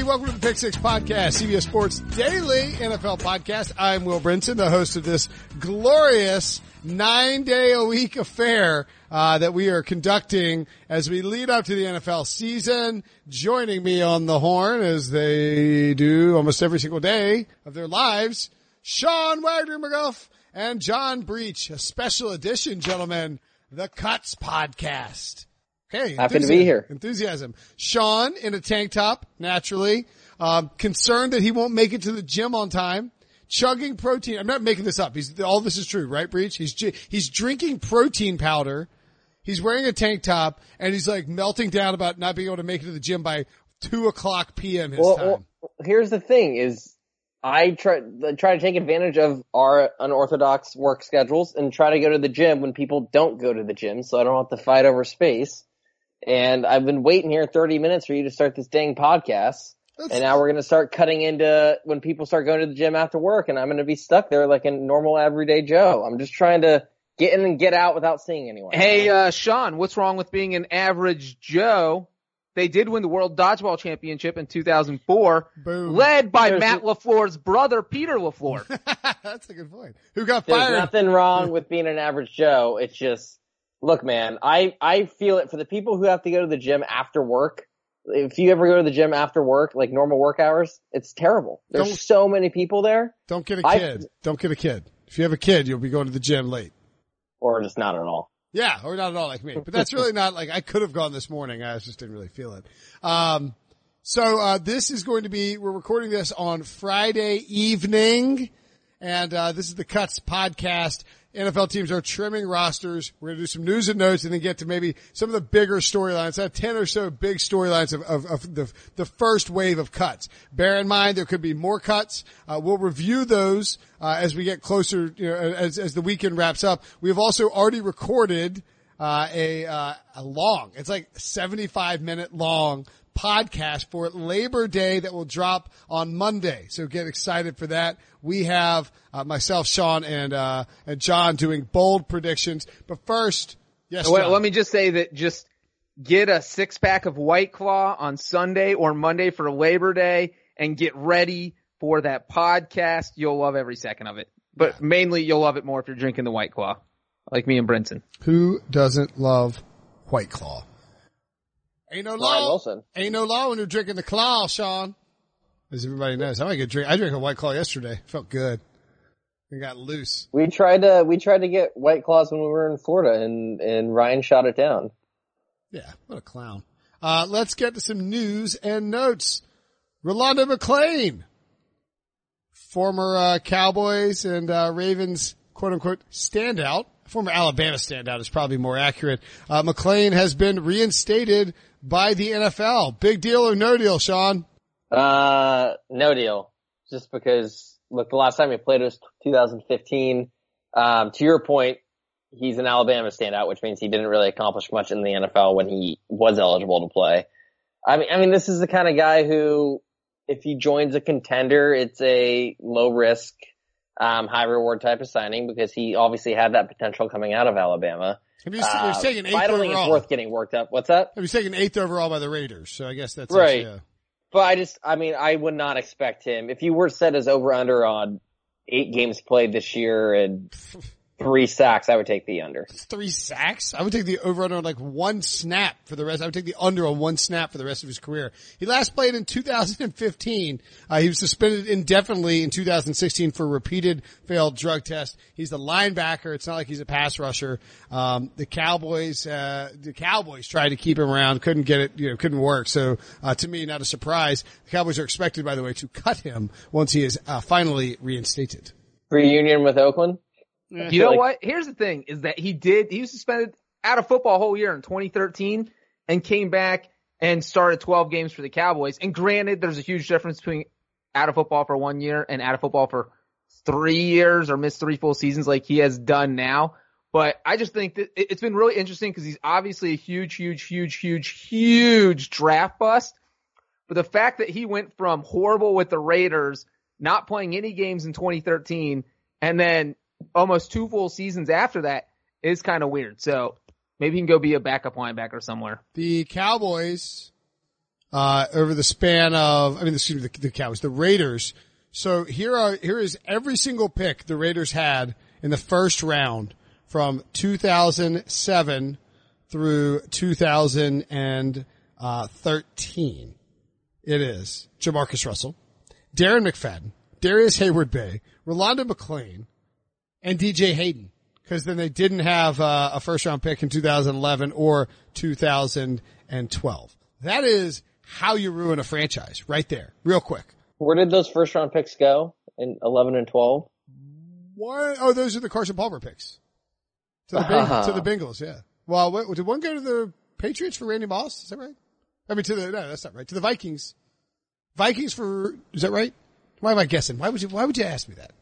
everybody. Welcome to the Pick Six Podcast, CBS Sports Daily NFL Podcast. I'm Will Brinson, the host of this glorious nine day a week affair uh, that we are conducting as we lead up to the NFL season. Joining me on the horn as they do almost every single day of their lives, Sean Wagner McGough and John Breech, a special edition, gentlemen, the Cuts Podcast. Hey, happy to be here. Enthusiasm. Sean in a tank top, naturally. Um, concerned that he won't make it to the gym on time. Chugging protein. I'm not making this up. He's all this is true, right, Breech? He's he's drinking protein powder. He's wearing a tank top, and he's like melting down about not being able to make it to the gym by two o'clock p.m. his well, time. Well, here's the thing: is I try try to take advantage of our unorthodox work schedules and try to go to the gym when people don't go to the gym, so I don't have to fight over space. And I've been waiting here 30 minutes for you to start this dang podcast. That's... And now we're going to start cutting into when people start going to the gym after work and I'm going to be stuck there like a normal everyday Joe. I'm just trying to get in and get out without seeing anyone. Hey, uh, Sean, what's wrong with being an average Joe? They did win the World Dodgeball Championship in 2004, Boom. led by There's Matt LaFleur's brother, Peter LaFleur. That's a good point. Who got fired? There's nothing wrong with being an average Joe. It's just look, man, I, I feel it for the people who have to go to the gym after work. If you ever go to the gym after work, like normal work hours, it's terrible. There's don't, so many people there. Don't get a kid. I, don't get a kid. If you have a kid, you'll be going to the gym late. Or just not at all. Yeah, or not at all like me. But that's really not like I could have gone this morning. I just didn't really feel it. Um, so uh, this is going to be we're recording this on Friday evening, and uh, this is the Cuts podcast. NFL teams are trimming rosters. We're going to do some news and notes and then get to maybe some of the bigger storylines. I have 10 or so big storylines of, of, of, the, the first wave of cuts. Bear in mind there could be more cuts. Uh, we'll review those, uh, as we get closer, you know, as, as the weekend wraps up. We have also already recorded, uh, a, uh, a long, it's like 75 minute long podcast for Labor Day that will drop on Monday. So get excited for that. We have uh, myself, Sean, and uh, and John doing bold predictions. But first, yes, well, let me just say that just get a six pack of White Claw on Sunday or Monday for Labor Day, and get ready for that podcast. You'll love every second of it. But yeah. mainly, you'll love it more if you're drinking the White Claw, like me and Brinson. Who doesn't love White Claw? Ain't no law. Ain't no law when you're drinking the claw, Sean. As everybody knows, I might get drink. I drank a white claw yesterday. Felt good. It got loose. We tried to we tried to get white claws when we were in Florida, and and Ryan shot it down. Yeah, what a clown. Uh, let's get to some news and notes. Rolando McClain, former uh, Cowboys and uh, Ravens quote unquote standout, former Alabama standout is probably more accurate. Uh, McClain has been reinstated by the NFL. Big deal or no deal, Sean? Uh, no deal. Just because, look, the last time he played was 2015. Um, to your point, he's an Alabama standout, which means he didn't really accomplish much in the NFL when he was eligible to play. I mean, I mean, this is the kind of guy who, if he joins a contender, it's a low risk, um, high reward type of signing because he obviously had that potential coming out of Alabama. Have you, uh, taken eighth I don't overall. think it's worth getting worked up. What's that? You taken eighth overall by the Raiders? So I guess that's right. Actually, uh... But I just, I mean, I would not expect him if you were set as over under on eight games played this year and three sacks, I would take the under. Three sacks? I would take the over under on like one snap for the rest. I would take the under on one snap for the rest of his career. He last played in 2015. Uh, he was suspended indefinitely in 2016 for repeated failed drug tests. He's the linebacker. It's not like he's a pass rusher. Um, the Cowboys, uh, the Cowboys tried to keep him around, couldn't get it, you know, couldn't work. So, uh, to me, not a surprise. The Cowboys are expected, by the way, to cut him once he is, uh, finally reinstated. Reunion with Oakland? You know like, what? Here's the thing: is that he did he was suspended out of football whole year in 2013 and came back and started 12 games for the Cowboys. And granted, there's a huge difference between out of football for one year and out of football for three years or missed three full seasons like he has done now. But I just think that it's been really interesting because he's obviously a huge, huge, huge, huge, huge draft bust. But the fact that he went from horrible with the Raiders, not playing any games in 2013, and then almost two full seasons after that is kind of weird. So maybe he can go be a backup linebacker somewhere. The Cowboys uh, over the span of, I mean, excuse me, the, the Cowboys, the Raiders. So here are, here is every single pick the Raiders had in the first round from 2007 through 2013. It is Jamarcus Russell, Darren McFadden, Darrius Heyward-Bey, Rolando McClain, and DJ Hayden. Cause then they didn't have uh, a first round pick in 2011 or 2012. That is how you ruin a franchise right there, real quick. Where did those first round picks go in 11 and 12? What? Oh, those are the Carson Palmer picks. To the, Beng- to the Bengals, yeah. Well, what, did one go to the Patriots for Randy Moss? Is that right? I mean, to the, no, that's not right. To the Vikings. Vikings for, is that right? Why am I guessing? Why would you, why would you ask me that?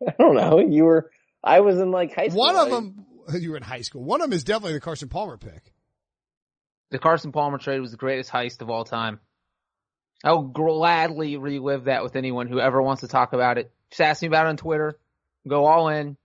I don't know. You were, I was in like high school. One of them, you were in high school. One of them is definitely the Carson Palmer pick. The Carson Palmer trade was the greatest heist of all time. I will gladly relive that with anyone who ever wants to talk about it. Just ask me about it on Twitter. Go all in.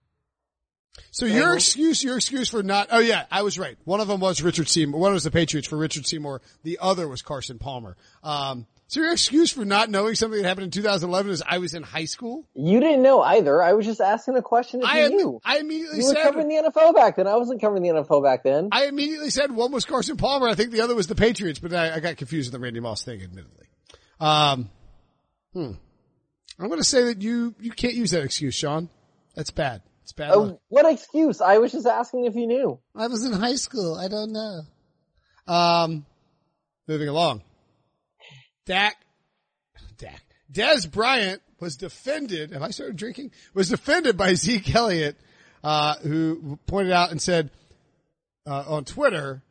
So your Bengals. excuse, your excuse for not, oh yeah, I was right. One of them was Richard Seymour. One was the Patriots for Richard Seymour. The other was Carson Palmer. Um, so your excuse for not knowing something that happened in 2011 is I was in high school? You didn't know either. I was just asking a question if I, you am- knew. I immediately You were said, covering the NFL back then. I wasn't covering the NFL back then. I immediately said one was Carson Palmer. I think the other was the Patriots, but I, I got confused with the Randy Moss thing, admittedly. Um, hmm. I'm going to say that you, you can't use that excuse, Sean. That's bad. It's bad luck. Oh, what excuse? I was just asking if you knew. I was in high school. I don't know. Um, moving along. Dak, Dak, Dez Bryant was defended. Have I started drinking? Was defended by Zeke Elliott, uh, who pointed out and said, uh, on Twitter,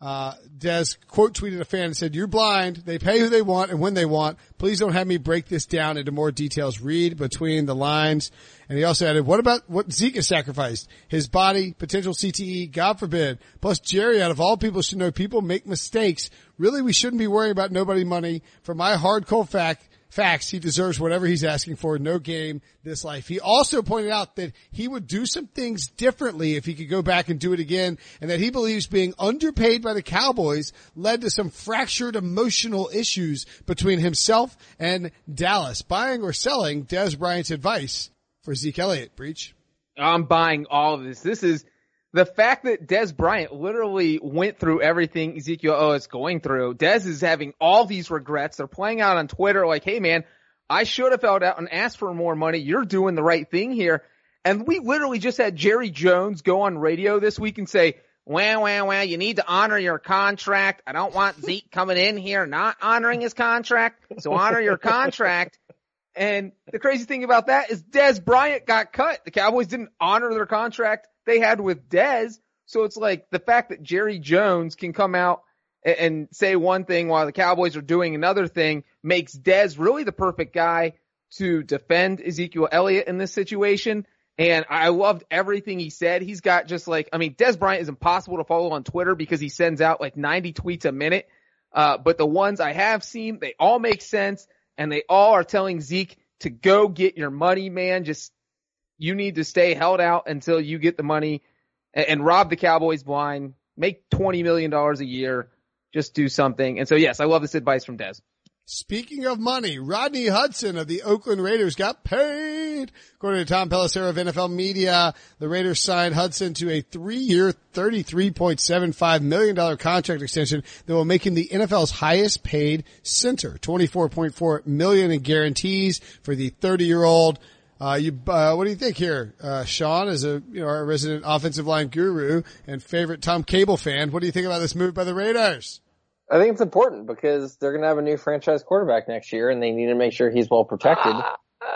uh, Dez quote tweeted a fan and said, you're blind. They pay who they want and when they want. Please don't have me break this down into more details. Read between the lines. And he also added, what about what Zeke has sacrificed? His body, potential CTE, God forbid. Plus Jerry out of all people should know people make mistakes. Really, we shouldn't be worrying about nobody money. For my hard fact, facts, he deserves whatever he's asking for. No game this life. He also pointed out that he would do some things differently if he could go back and do it again and that he believes being underpaid by the Cowboys led to some fractured emotional issues between himself and Dallas. Buying or selling Dez Bryant's advice for Zeke Elliott, Breech. I'm buying all of this. This is the fact that Dez Bryant literally went through everything Ezekiel O is going through. Dez is having all these regrets. They're playing out on Twitter like, hey man, I should have held out and asked for more money. You're doing the right thing here. And we literally just had Jerry Jones go on radio this week and say, well, well, well, you need to honor your contract. I don't want Zeke coming in here not honoring his contract. So honor your contract. And the crazy thing about that is Des Bryant got cut. The Cowboys didn't honor their contract they had with Dez. So it's like the fact that Jerry Jones can come out and, and say one thing while the Cowboys are doing another thing makes Dez really the perfect guy to defend Ezekiel Elliott in this situation. And I loved everything he said. He's got just like, I mean, Dez Bryant is impossible to follow on Twitter because he sends out like 90 tweets a minute. Uh, but the ones I have seen, they all make sense and they all are telling Zeke to go get your money, man. Just, you need to stay held out until you get the money and, and rob the Cowboys blind, make $20 million a year, just do something. And so yes, I love this advice from Dez. Speaking of money, Rodney Hudson of the Oakland Raiders got paid. According to Tom Pelissero of NFL Media, the Raiders signed Hudson to a three-year, $33.75 million contract extension that will make him the NFL's highest paid center. 24.4 million in guarantees for the 30-year-old. Uh, you, uh, what do you think here? Uh, Sean is a, you know, our resident offensive line guru and favorite Tom Cable fan. What do you think about this move by the Raiders? I think it's important because they're going to have a new franchise quarterback next year and they need to make sure he's well protected.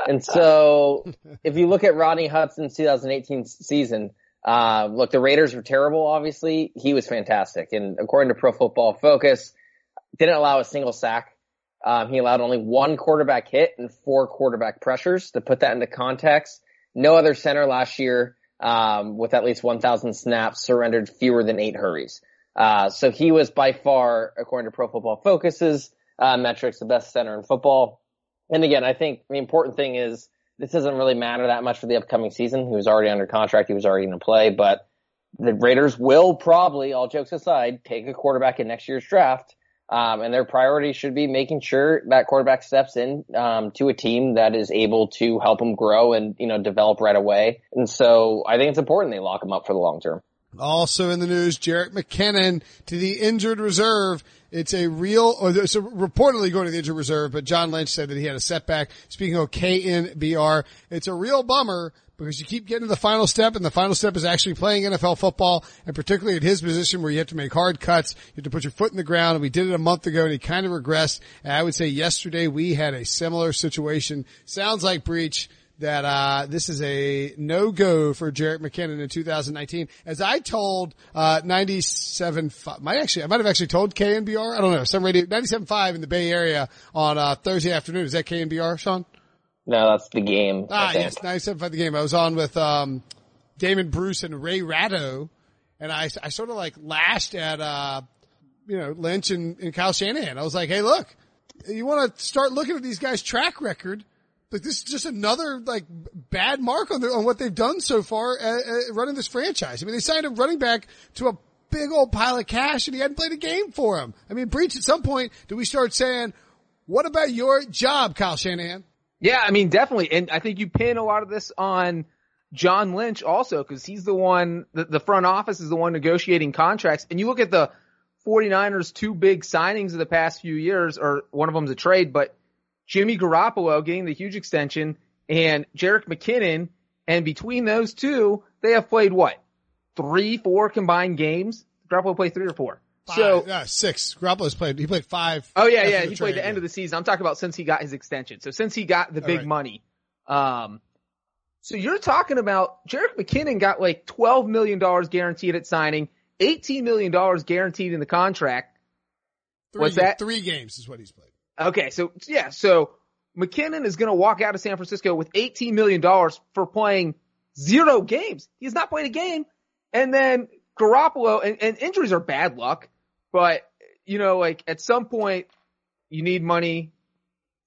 And so if you look at Rodney Hudson's 2018 season, uh, look, the Raiders were terrible, obviously. He was fantastic. And according to Pro Football Focus, didn't allow a single sack. Um, he allowed only one quarterback hit and four quarterback pressures. To put that into context, no other center last year, um, with at least 1,000 snaps surrendered fewer than eight hurries. Uh, so he was by far, according to Pro Football Focus's uh, metrics, the best center in football. And again, I think the important thing is this doesn't really matter that much for the upcoming season. He was already under contract. He was already going to play, but the Raiders will probably, all jokes aside, take a quarterback in next year's draft. Um, and their priority should be making sure that quarterback steps in um, to a team that is able to help him grow and you know develop right away. And so I think it's important they lock him up for the long term. Also in the news, Jerick McKinnon to the injured reserve. It's a real, or it's reportedly going to the injured reserve, but John Lynch said that he had a setback. Speaking of KNBR, it's a real bummer because you keep getting to the final step and the final step is actually playing NFL football and particularly at his position where you have to make hard cuts. You have to put your foot in the ground and we did it a month ago and he kind of regressed. And I would say yesterday we had a similar situation. Sounds like Breech that uh, this is a no go for Jerick McKinnon in 2019. As I told uh, 97, might actually I might have actually told KNBR. I don't know some radio 97.5 in the Bay Area on uh, Thursday afternoon. Is that KNBR, Sean? No, that's the game. Ah, yes, 97.5 the game. I was on with um, Damon Bruce and Ray Ratto, and I I sort of like lashed at uh, you know Lynch and, and Kyle Shanahan. I was like, hey, look, you want to start looking at these guys' track record like this is just another like bad mark on their, on what they've done so far uh, uh, running this franchise. I mean, they signed a running back to a big old pile of cash and he hadn't played a game for him. I mean, Breech at some point, do we start saying, what about your job, Kyle Shanahan? Yeah, I mean, definitely. And I think you pin a lot of this on John Lynch also because he's the one, the, the front office is the one negotiating contracts. And you look at the 49ers two big signings of the past few years, or one of them's a trade, but Jimmy Garoppolo getting the huge extension and Jerick McKinnon. And between those two, they have played what? Three, four combined games? Garoppolo played three or four. Five, so yeah, six. Garoppolo's played. He played five. Oh yeah, yeah. He played the end of the season. I'm talking about since he got his extension. So since he got the big right. money, um, so you're talking about Jerick McKinnon got like 12 million dollars guaranteed at signing, 18 million dollars guaranteed in the contract. Three, What's that? Three games is what he's played. Okay, so yeah, so McKinnon is going to walk out of San Francisco with $18 million for playing zero games. He's not played a game. And then Garoppolo, and, and injuries are bad luck, but you know, like at some point you need money.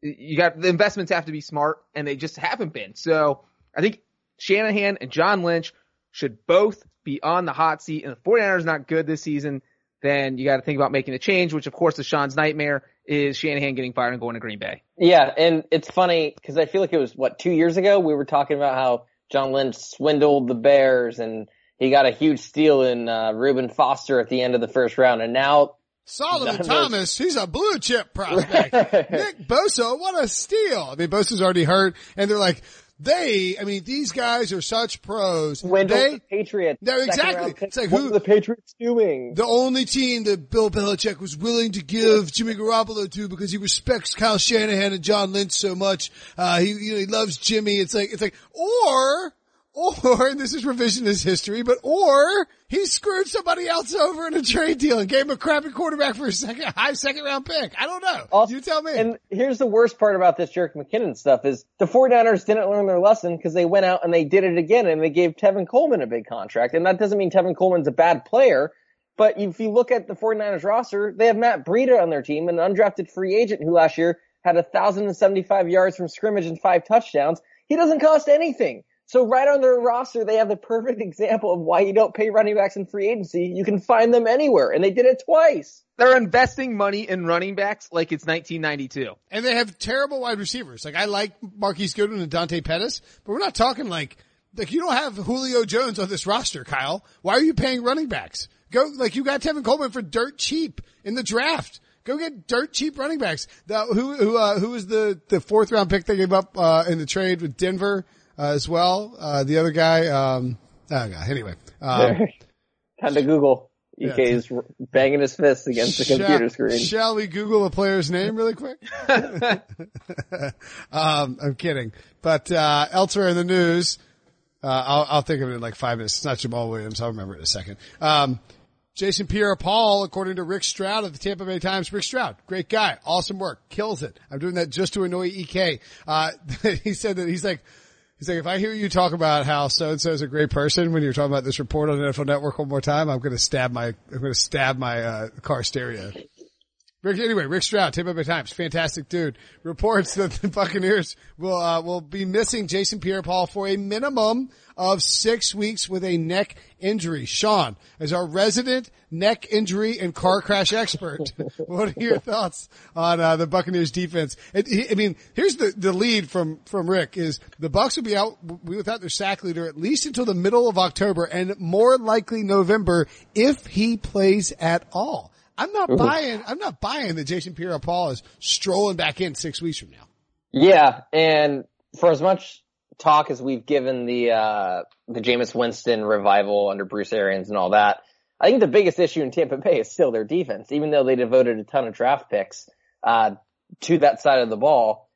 You got the investments have to be smart and they just haven't been. So I think Shanahan and John Lynch should both be on the hot seat and the 49ers not good this season. Then you got to think about making a change, which of course is Sean's nightmare is Shanahan getting fired and going to Green Bay. Yeah, and it's funny because I feel like it was what two years ago we were talking about how John Lynch swindled the Bears and he got a huge steal in uh, Reuben Foster at the end of the first round, and now Solomon Thomas, he's a blue chip prospect. Nick Bosa, what a steal! I mean, Bosa's already hurt, and they're like, they, I mean, these guys are such pros. Swindled they, the Patriots. No, exactly. It's like what who- are the Patriots doing? the only team that Bill Belichick was willing to give Jimmy Garoppolo to because he respects Kyle Shanahan and John Lynch so much. Uh, he, you know, he loves Jimmy. It's like, it's like, or, or, and this is revisionist history, but or he screwed somebody else over in a trade deal and gave him a crappy quarterback for a second, high second round pick. I don't know. Also- you tell me. And here's the worst part about this Jerick McKinnon stuff is the 49ers didn't learn their lesson because they went out and they did it again and they gave Tevin Coleman a big contract. And that doesn't mean Tevin Coleman's a bad player. But if you look at the 49ers roster, they have Matt Breida on their team, an undrafted free agent who last year had 1,075 yards from scrimmage and five touchdowns. He doesn't cost anything. So right on their roster, they have the perfect example of why you don't pay running backs in free agency. You can find them anywhere. And they did it twice. They're investing money in running backs like it's 1992. And they have terrible wide receivers. Like I like Marquise Goodwin and Dante Pettis, but we're not talking like, like you don't have Julio Jones on this roster, Kyle. Why are you paying running backs? Go, like you got Tevin Coleman for dirt cheap in the draft. Go get dirt cheap running backs. The, who, who, uh, who was the, the fourth round pick they gave up, uh, in the trade with Denver, uh, as well? Uh, the other guy, um, oh God, anyway. Um, Had to Google. Yeah. EK is banging his fists against the computer screen. Shall we Google a player's name really quick? um, I'm kidding. But, uh, elsewhere in the news, uh, I'll, I'll think of it in like five minutes. It's not Jamal Williams. I'll remember it in a second. Um, Jason Pierre-Paul, according to Rick Stroud of the Tampa Bay Times, Rick Stroud, great guy, awesome work, kills it. I'm doing that just to annoy EK. Uh, he said that he's like, he's like, if I hear you talk about how so-and-so is a great person when you're talking about this report on the NFL Network one more time, I'm going to stab my, I'm going to stab my, uh, car stereo. Rick, anyway, Rick Stroud, Tampa Bay Times, fantastic dude, reports that the Buccaneers will, uh, will be missing Jason Pierre-Paul for a minimum of six weeks with a neck injury. Sean, as our resident neck injury and car crash expert, what are your thoughts on, uh, the Buccaneers defense? I, I mean, here's the, the lead from, from Rick is the Bucks will be out without their sack leader at least until the middle of October and more likely November if he plays at all. I'm not mm-hmm. buying. I'm not buying that Jason Pierre-Paul is strolling back in six weeks from now. Yeah, and for as much talk as we've given the uh the Jameis Winston revival under Bruce Arians and all that, I think the biggest issue in Tampa Bay is still their defense. Even though they devoted a ton of draft picks uh to that side of the ball,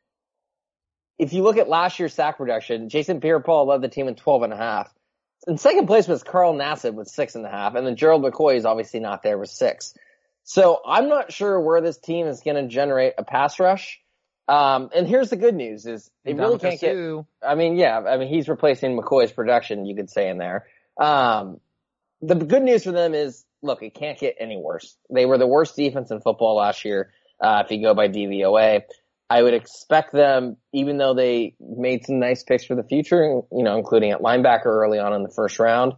if you look at last year's sack production, Jason Pierre-Paul led the team in 12 and a half. In second place was Carl Nassib with six and a half, and then Gerald McCoy is obviously not there with six. So I'm not sure where this team is going to generate a pass rush. Um, and here's the good news is they really can't get, I mean, yeah, I mean, he's replacing McCoy's production, you could say in there. Um, the good news for them is, look, it can't get any worse. They were the worst defense in football last year, uh, if you go by DVOA. I would expect them, even though they made some nice picks for the future, you know, including at linebacker early on in the first round,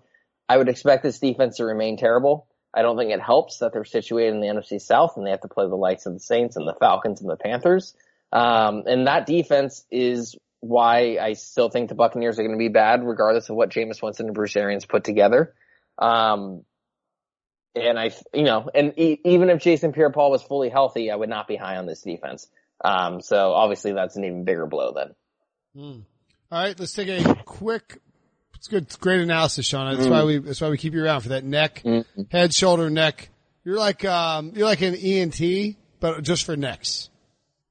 I would expect this defense to remain terrible. I don't think it helps that they're situated in the NFC South and they have to play the likes of the Saints and the Falcons and the Panthers. Um, and that defense is why I still think the Buccaneers are going to be bad, regardless of what Jameis Winston and Bruce Arians put together. Um, and I, you know, and e- even if Jason Pierre-Paul was fully healthy, I would not be high on this defense. Um, so obviously that's an even bigger blow then. Mm. All right, let's take a quick it's good. It's great analysis, Sean. That's mm. why we, that's why we keep you around for that neck, mm. head, shoulder, neck. You're like, um, you're like an ENT, but just for necks.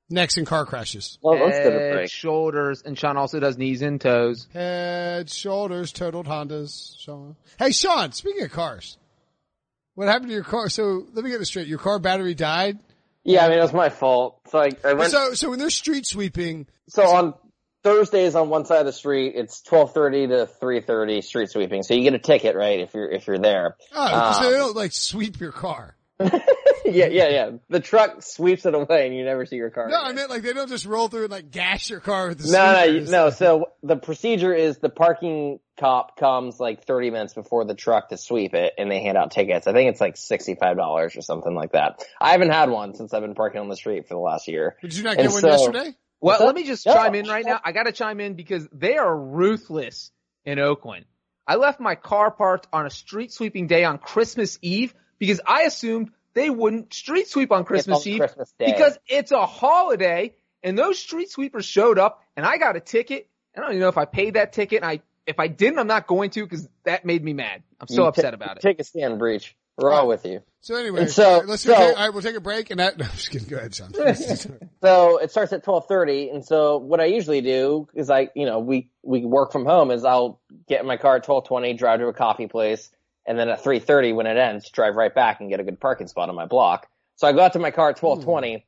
Necks and car crashes. Well, head, shoulders, and Sean also does knees and toes. Head, shoulders, totaled Hondas, Sean. Hey, Sean, speaking of cars, what happened to your car? So let me get this straight. Your car battery died? Yeah, I mean, it was my fault. So I, I went. So, so when they're street sweeping. So, so on Thursdays on one side of the street, it's twelve thirty to three thirty street sweeping. So you get a ticket, right? If you're if you're there. Oh, um, so they don't like sweep your car. yeah, yeah, yeah. The truck sweeps it away, and you never see your car. No, again. I meant like they don't just roll through and like gash your car with the. No, no, no. So the procedure is the parking cop comes like thirty minutes before the truck to sweep it, and they hand out tickets. I think it's like sixty five dollars or something like that. I haven't had one since I've been parking on the street for the last year. Did you not get and one so, yesterday? Well, let me just chime in right now. I got to chime in because they are ruthless in Oakland. I left my car parked on a street sweeping day on Christmas Eve because I assumed they wouldn't street sweep on Christmas Eve Christmas because it's a holiday and those street sweepers showed up and I got a ticket. I don't even know if I paid that ticket. And I, if I didn't, I'm not going to because that made me mad. I'm so you upset t- about it. Take a stand Breech. We're all with you. So anyway, so, let's so, take, all right, we'll take a break and that, no, I'm just kidding. Go ahead, Sean. so it starts at 1230. And so what I usually do is I, you know, we, we work from home is I'll get in my car at 1220, drive to a coffee place. And then at 330 when it ends, drive right back and get a good parking spot on my block. So I go out to my car at 1220, Ooh.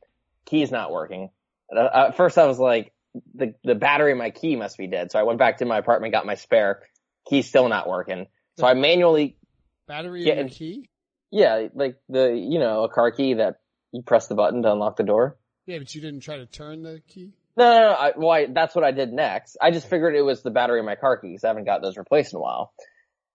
key's not working. Uh, at first I was like, the, the battery in my key must be dead. So I went back to my apartment, got my spare. Key's still not working. So I manually battery in the key? Yeah, like the, you know, a car key that you press the button to unlock the door. Yeah, but you didn't try to turn the key? No, no, no. I, well, I, that's what I did next. I just figured it was the battery in my car keys. I haven't got those replaced in a while.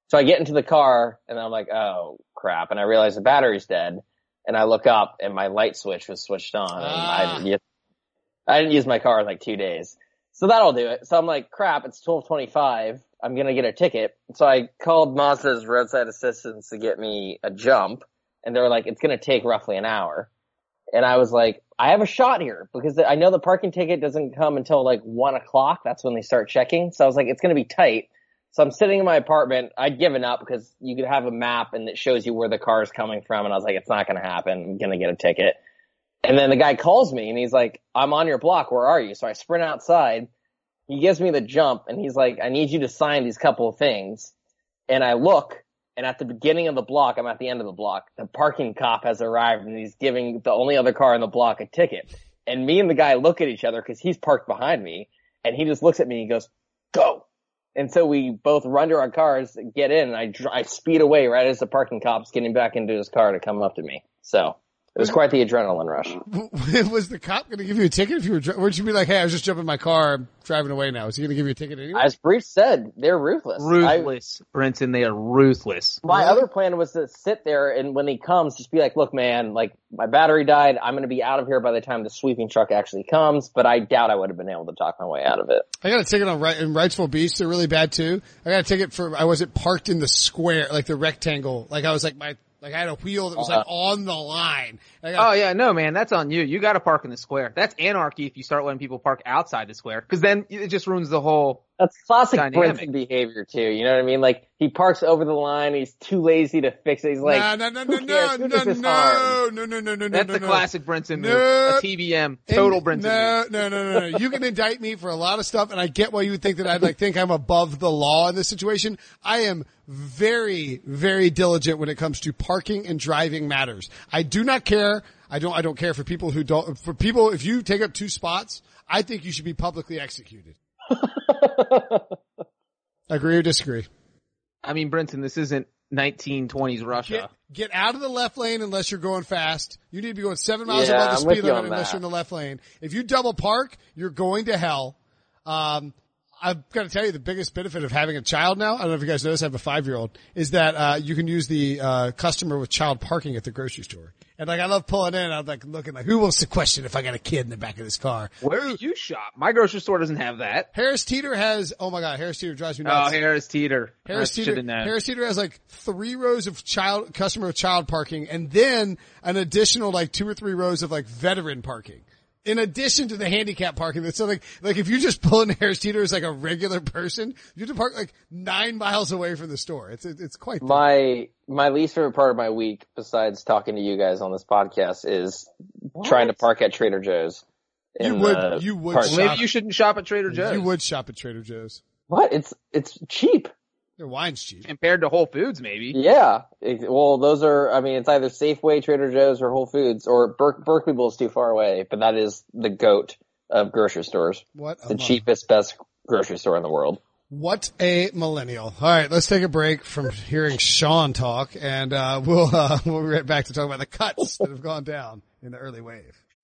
So I get into the car and I'm like, oh crap. And I realize the battery's dead. And I look up and my light switch was switched on. And I, ah. didn't use, I didn't use my car in like two days. So that'll do it. So I'm like, crap, it's 1225. I'm gonna get a ticket. So I called Mazda's roadside assistance to get me a jump, and they were like, it's gonna take roughly an hour. And I was like, I have a shot here because I know the parking ticket doesn't come until like one o'clock. That's when they start checking. So I was like, it's gonna be tight. So I'm sitting in my apartment. I'd given up because you could have a map and it shows you where the car is coming from. And I was like, it's not gonna happen. I'm gonna get a ticket. And then the guy calls me and he's like, I'm on your block. Where are you? So I sprint outside he gives me the jump and he's like, I need you to sign these couple of things. And I look and at the beginning of the block, I'm at the end of the block. The parking cop has arrived and he's giving the only other car in the block a ticket. And me and the guy look at each other because he's parked behind me and he just looks at me and he goes, go. And so we both run to our cars, get in, and I, I speed away right as the parking cop's getting back into his car to come up to me. So It was quite the adrenaline rush. was the cop going to give you a ticket if you were? dri- Would you be like, "Hey, I was just jumping in my car, I'm driving away now"? Is he going to give you a ticket anyway? As Breech said, they're ruthless. I- Ruthless, Brinson. They are ruthless. my Really? other plan was to sit there and when he comes, just be like, look, man, like my battery died. I'm going to be out of here by the time the sweeping truck actually comes, but I doubt I would have been able to talk my way out of it. I got a ticket on right in Wrightsville Beach. They're really bad too. I got a ticket for I wasn't parked in the square, like the rectangle. Like I was like my like I had a wheel that was like uh-huh. on the line. Got Oh yeah, no man, that's on you. You got to park in the square. That's anarchy if you start letting people park outside the square, because then it just ruins the whole. That's classic Dynamic. Brinson behavior too. You know what I mean? Like he parks over the line. He's too lazy to fix it. He's like, no, no, no, who no, cares? no, Who no, does this harm? no, no, no, no, no, That's no, the no. classic Brinson move. No. A TBM, total Brinson No, move. no, no, no, no. You can indict me for a lot of stuff, and I get why you would think that I'd like think I'm above the law in this situation. I am very, very diligent when it comes to parking and driving matters. I do not care. I don't. I don't care for people who don't. For people, if you take up two spots, I think you should be publicly executed. Agree or disagree? I mean, Brinson, this isn't 1920s Russia. Get, get out of the left lane unless you're going fast. You need to be going seven miles Yeah, above the I'm speed limit unless that. you're in the left lane. If you double park, you're going to hell. Um, I've got to tell you the biggest benefit of having a child now. I don't know if you guys notice. I have a five year old. Is that uh, you can use the uh, customer with child parking at the grocery store. And like I love pulling in. I'm like looking like who wants to question if I got a kid in the back of this car? Where do you shop? My grocery store doesn't have that. Harris Teeter has. Oh my god, Harris Teeter drives me nuts. Oh, nuts. Harris Teeter. Harris Teeter, should have known. Harris Teeter has like three rows of child customer with child parking, and then an additional like two or three rows of like veteran parking. In addition to the handicap parking, that's so like like if you just pull in Harris Teeter as like a regular person, you have to park like nine miles away from the store. It's it's quite. my my least favorite part of my week, besides talking to you guys on this podcast, is trying to park at Trader Joe's. You would- you would park- shop- Maybe you shouldn't shop at Trader Joe's. you would shop at Trader Joe's. What? It's it's cheap. Their wine's cheap. compared to Whole Foods, maybe. Yeah. It- well, those are. I mean, it's either Safeway, Trader Joe's, or Whole Foods, or Ber- Berkeley Bowl is too far away. But that is the goat of grocery stores. What a The mo- cheapest, best grocery store in the world. What a millennial! All right, let's take a break from hearing Sean talk, and uh, we'll uh, we'll be right back to talk about the cuts that have gone down in the early wave.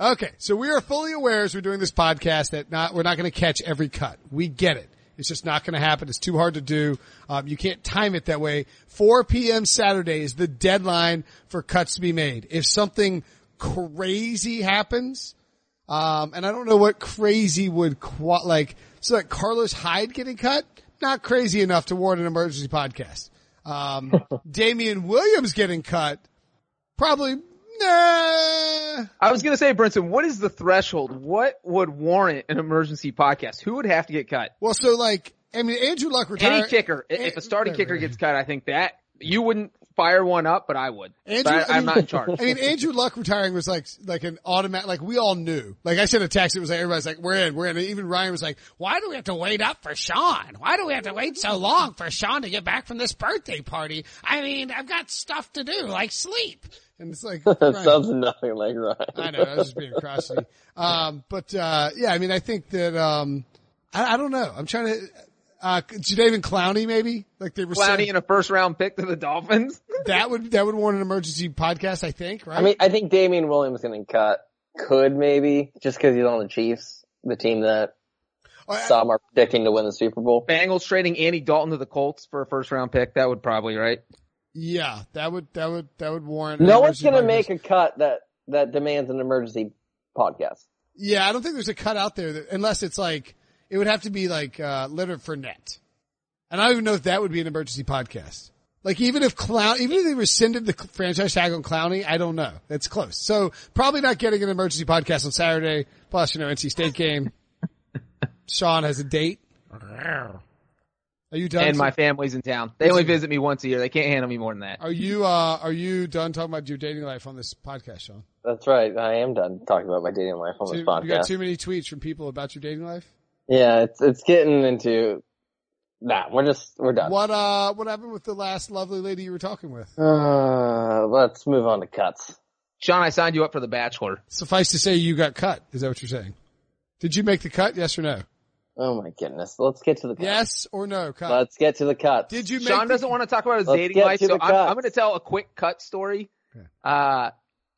Okay, so we are fully aware as we're doing this podcast that not we're not going to catch every cut. We get it. It's just not going to happen. It's too hard to do. Um, you can't time it that way. 4 p.m. Saturday is the deadline for cuts to be made. If something crazy happens, um, and I don't know what crazy would qua- like. So like Carlos Hyde getting cut, not crazy enough to warrant an emergency podcast. Um, Damien Williams getting cut, probably. Nah. I was gonna say, Brinson, what is the threshold? What would warrant an emergency podcast? Who would have to get cut? Well, so like, I mean, Andrew Luck retired. Any kicker. I- If a starting kicker gets cut, I think that you wouldn't fire one up, but I would. Andrew, I, I am mean- not in charge. I mean, Andrew Luck retiring was like, like an automatic, like we all knew. Like I sent a text, it was like, everybody's like, we're in, we're in. And even Ryan was like, why do we have to wait up for Sean? Why do we have to wait so long for Sean to get back from this birthday party? I mean, I've got stuff to do, like sleep. And it's like, That Ryan, sounds nothing like Ryan. I know, I was just being crotchety. Um, but, uh, yeah, I mean, I think that, um, I, I don't know. I'm trying to, uh, Jadeveon Clowney maybe? Like they were Clowney saying, in a first round pick to the Dolphins. that would, that would warrant an emergency podcast, I think, right? I mean, I think Damien Williams getting cut could maybe just because he's on the Chiefs, the team that I- some are predicting to win the Super Bowl. Bengals trading Andy Dalton to the Colts for a first round pick. That would probably right. Yeah, that would that would that would warrant. No one's gonna make a cut that that demands an emergency podcast. Yeah, I don't think there's a cut out there that, unless it's like it would have to be like uh Leonard Fournette, and I don't even know if that would be an emergency podcast. Like even if Clown, even if they rescinded the franchise tag on Clowney, I don't know. That's close. So probably not getting an emergency podcast on Saturday. Plus, you know, NC State game. Sean has a date. Are you done? And my family's in town. They only visit me once a year. They can't handle me more than that. are you uh are you done talking about your dating life on this podcast, Sean? That's right. I am done talking about my dating life on Too, this you got too many tweets from people about your dating life. yeah, it's it's getting into. Nah, we're just we're done. What uh what happened with the last lovely lady you were talking with? Uh, let's move on to cuts. Sean, I signed you up for The Bachelor. Suffice to say you got cut. Is that what you're saying? Did you make the cut? Yes or no? Oh my goodness. Let's get to the cuts. Yes or no? Cut. Let's get to the cuts. Did you make Sean the- doesn't want to talk about his Let's dating life, so the I'm. I'm going to tell a quick cut story. Okay. Uh,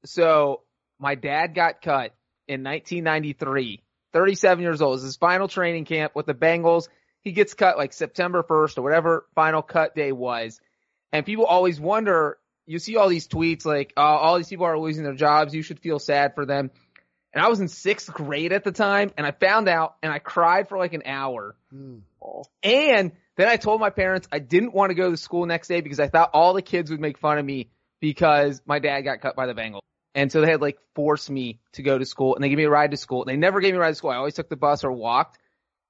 so my dad got cut in 1993, 37 years old. It was his final training camp with the Bengals. He gets cut like September 1st or whatever final cut day was. And people always wonder, you see all these tweets like, uh, all these people are losing their jobs. You should feel sad for them. And I was in sixth grade at the time and I found out and I cried for like an hour. Hmm. And then I told my parents I didn't want to go to school next day because I thought all the kids would make fun of me because my dad got cut by the Bengals. And so they had like forced me to go to school and they gave me a ride to school. They never gave me a ride to school. I always took the bus or walked.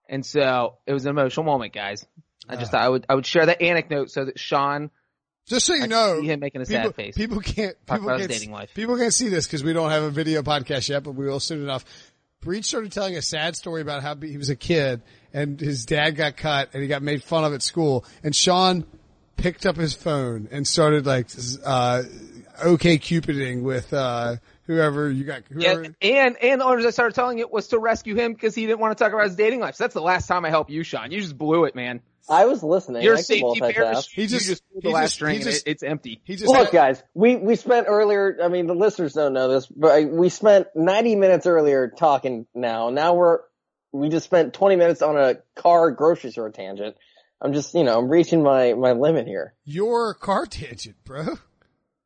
And so it was an emotional moment, guys. I just ah. thought I would, I would share that anecdote so that Sean, Just so you I know, see him making a people, sad face. people can't people can't, dating life. people can't see this because we don't have a video podcast yet, but we will soon enough. Breech started telling a sad story about how he was a kid and his dad got cut and he got made fun of at school. And Sean picked up his phone and started like, uh, okay cupiding with, uh, whoever you got, whoever. and, and, and the owners I started telling it was to rescue him because he didn't want to talk about his dating life. So that's the last time I helped you, Sean. You just blew it, man. I was listening. Your I safety parachute, He just- you just pulled the he last just- string he just- it, it's empty. he just, Look, had- guys, we, we spent earlier, I mean, the listeners don't know this, but we spent 90 minutes earlier talking now. Now we're, we just spent 20 minutes on a car grocery store tangent. I'm just, you know, I'm reaching my, my limit here. your car tangent, bro.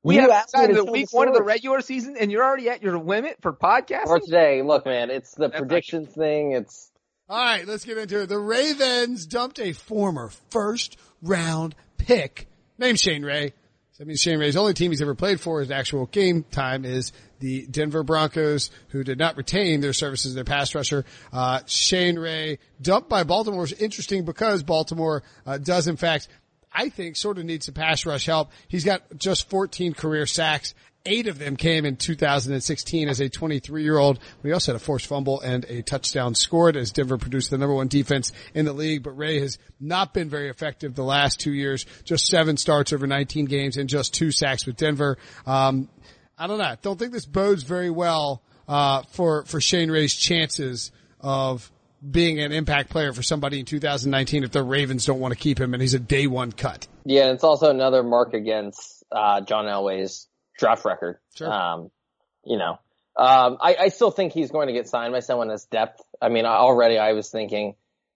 We You have asked me gotten to to tell week the one of the regular season and you're already at your limit for podcasting? For today, look, man, it's the That's predictions thing. It's, All right, let's get into it. The Ravens dumped a former first round pick named Shane Ray. So that means Shane Ray's only team he's ever played for his actual game time is the Denver Broncos, who did not retain their services as their pass rusher. Uh, Shane Ray dumped by Baltimore is interesting because Baltimore uh, does in fact, I think, sort of need some pass rush help. He's got just 14 career sacks. Eight of them came in 2016 as a 23 year old. We also had a forced fumble and a touchdown scored as Denver produced the number one defense in the league. But Ray has not been very effective the last two years. Just seven starts over 19 games and just two sacks with Denver. Um, I don't know. Don't think this bodes very well uh, for for Shane Ray's chances of being an impact player for somebody in 2019 if the Ravens don't want to keep him and he's a day one cut. yeah, and it's also another mark against, uh, John Elway's draft record. Sure. Um, you know, um, I, I still think he's going to get signed by someone that's depth. I mean, already I was thinking,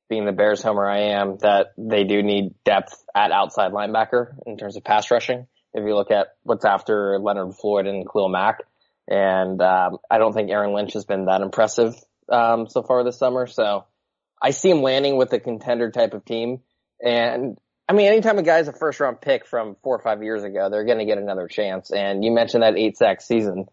being the Bears homer I am, that they do need depth at outside linebacker in terms of pass rushing. If you look at what's after Leonard Floyd and Khalil Mack, and um, I don't think Aaron Lynch has been that impressive um, so far this summer. So I see him landing with a contender type of team. And I mean, anytime a guy's a first round pick from four or five years ago, they're going to get another chance. And you mentioned that eight sack season.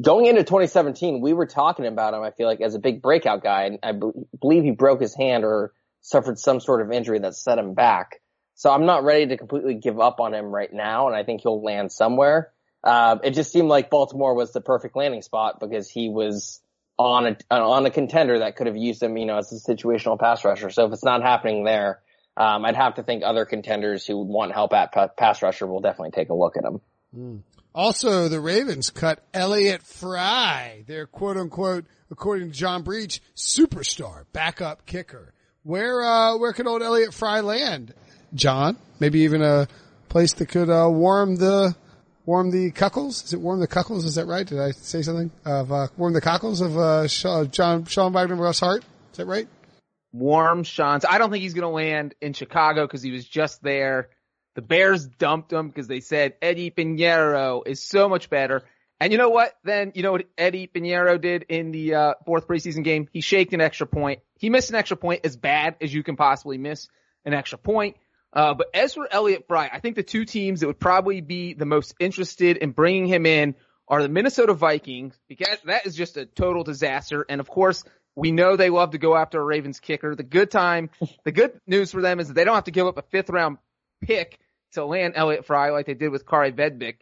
Going into 2017, we were talking about him, I feel like, as a big breakout guy. And I be- believe he broke his hand or suffered some sort of injury that set him back. So I'm not ready to completely give up on him right now, and I think he'll land somewhere. Uh, it just seemed like Baltimore was the perfect landing spot because he was on a on a contender that could have used him, you know, as a situational pass rusher. So if it's not happening there, um, I'd have to think other contenders who want help at pa- pass rusher will definitely take a look at him. Mm. Also, the Ravens cut Elliott Fry, their quote unquote, according to John Breech, superstar backup kicker. Where, uh, where could old Elliott Fry land? John? Maybe even a place that could, uh, warm the, warm the cuckles? Is it warm the cuckles? Is that right? Did I say something? Of, uh, warm the cockles of, uh, John, Sean Wagner Russ Hart? Is that right? Warm Sean's. I don't think he's going to land in Chicago because he was just there the Bears dumped him because they said Eddie Piñeiro is so much better. And you know what? Then you know what Eddie Piñeiro did in the uh, fourth preseason game? He shaked an extra point. He missed an extra point as bad as you can possibly miss an extra point. Uh, but as for Elliott Fry, I think the two teams that would probably be the most interested in bringing him in are the Minnesota Vikings because that is just a total disaster. And of course, we know they love to go after a Ravens kicker. The good time, the good news for them is that they don't have to give up a fifth round pick to land Elliott Fry like they did with Kaare Vedvik.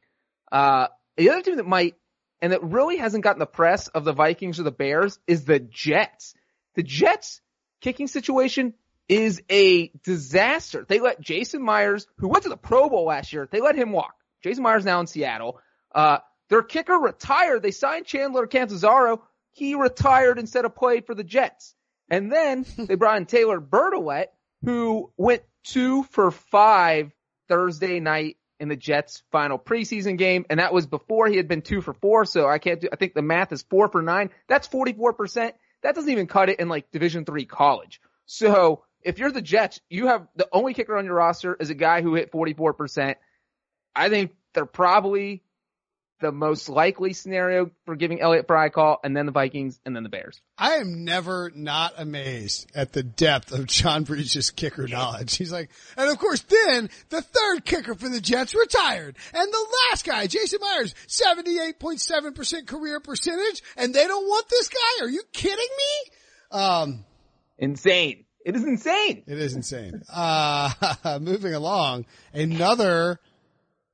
Uh, the other team that might, and that really hasn't gotten the press of the Vikings or the Bears is the Jets. The Jets kicking situation is a disaster. They let Jason Myers, who went to the Pro Bowl last year, they let him walk. Jason Myers now in Seattle. Uh, their kicker retired. They signed Chandler Catanzaro. He retired instead of play for the Jets. And then they brought in Taylor Bertolet, who went two for five Thursday night in the Jets final preseason game. And that was before he had been two for four. So I can't do, I think the math is four for nine. That's 44%. That doesn't even cut it in like division three college. So if you're the Jets, you have the only kicker on your roster is a guy who hit 44%. I think they're probably the most likely scenario for giving Elliott Fry a call, and then the Vikings, and then the Bears. I am never not amazed at the depth of John Breech's kicker knowledge. He's like, and of course then the third kicker for the Jets retired, and the last guy, Jason Myers, 78.7% career percentage, and they don't want this guy? Are you kidding me? Um, insane. It is insane. It is insane. Uh, moving along, another,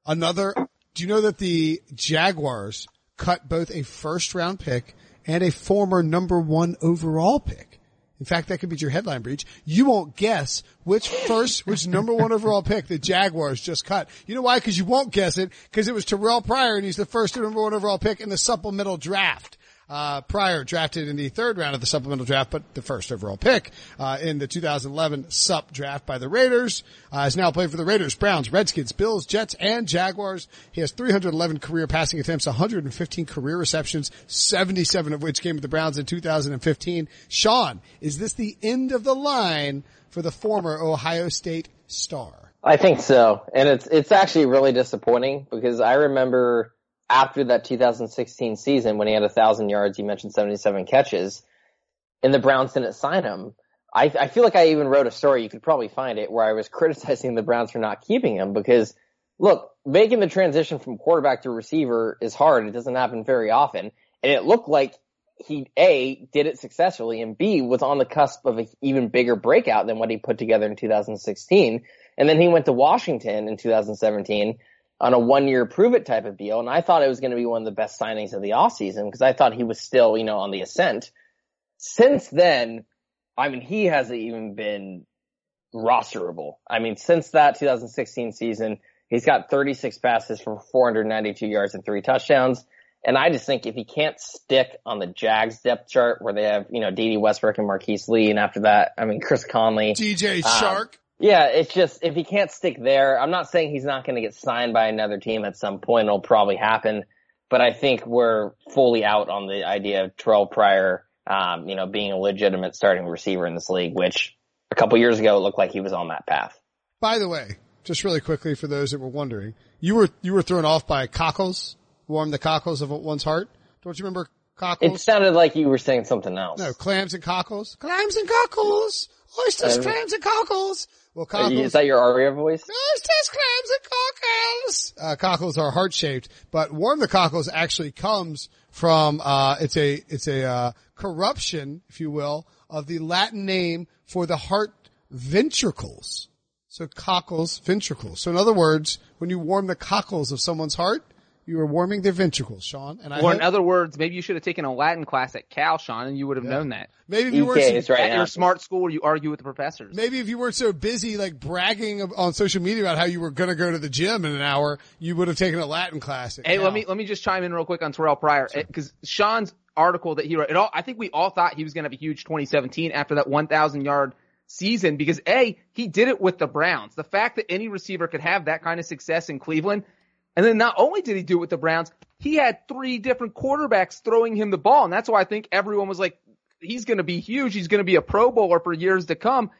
another do you know that the Jaguars cut both a first round pick and a former number one overall pick? In fact, that could be your headline Breech. You won't guess which first, which number one overall pick the Jaguars just cut. You know why? Cause you won't guess it because it was Terrelle Pryor and he's the first number one overall pick in the supplemental draft uh, drafted in the third round of the supplemental draft, but the first overall pick uh, in the 2011 SUP draft by the Raiders. Uh, has now played for the Raiders, Browns, Redskins, Bills, Jets, and Jaguars. He has 311 career passing attempts, 115 career receptions, 77 of which came with the Browns in 2015. Sean, is this the end of the line for the former Ohio State star? I think so, and it's it's actually really disappointing because I remember after that 2016 season when he had a thousand yards, you mentioned 77 catches, and the Browns didn't sign him. I, I feel like I even wrote a story, you could probably find it, where I was criticizing the Browns for not keeping him because look, making the transition from quarterback to receiver is hard. It doesn't happen very often. And it looked like he, A, did it successfully and B, was on the cusp of an even bigger breakout than what he put together in 2016. And then he went to Washington in 2017 on a one year prove it type of deal. And I thought it was going to be one of the best signings of the offseason because I thought he was still, you know, on the ascent. Since then, I mean, he hasn't even been rosterable. I mean, since that 2016 season, he's got 36 passes for 492 yards and three touchdowns. And I just think if he can't stick on the Jags depth chart where they have, you know, Dede Westbrook and Marquise Lee, and after that, I mean, Chris Conley. DJ. Um, yeah, it's just if he can't stick there, I'm not saying he's not going to get signed by another team at some point. It'll probably happen, but I think we're fully out on the idea of Terrelle Pryor, um, you know, being a legitimate starting receiver in this league, which a couple years ago it looked like he was on that path. By the way, just really quickly for those that were wondering, you were you were thrown off by cockles, warm the cockles of one's heart. Don't you remember cockles? It sounded like you were saying something else. No, clams and cockles, clams and cockles, oysters, uh, clams and cockles. Well, cockles. Is that your Aria voice? Oysters, clams, and cockles. Uh, cockles are heart shaped, but warm the cockles actually comes from, uh, it's a, it's a, uh, corruption, if you will, of the Latin name for the heart ventricles. So cockles, ventricles. So in other words, when you warm the cockles of someone's heart, you are warming their ventricles, Sean. And I Or in other words, maybe you should have taken a Latin class at Cal, Sean, and you would have known that. maybe if you were EK is right At now. your smart school where you argue with the professors. Maybe if you weren't so busy like bragging on social media about how you were going to go to the gym in an hour, you would have taken a Latin class. At Hey, Cal. let me let me just chime in real quick on Terrelle Pryor because Sean's article that he wrote. It all I think we all thought he was going to have a huge 2017 after that 1,000 yard season because a he did it with the Browns. The fact that any receiver could have that kind of success in Cleveland, and then not only did he do it with the Browns, he had three different quarterbacks throwing him the ball, and that's why I think everyone was like, he's going to be huge. He's going to be a Pro Bowler for years to come.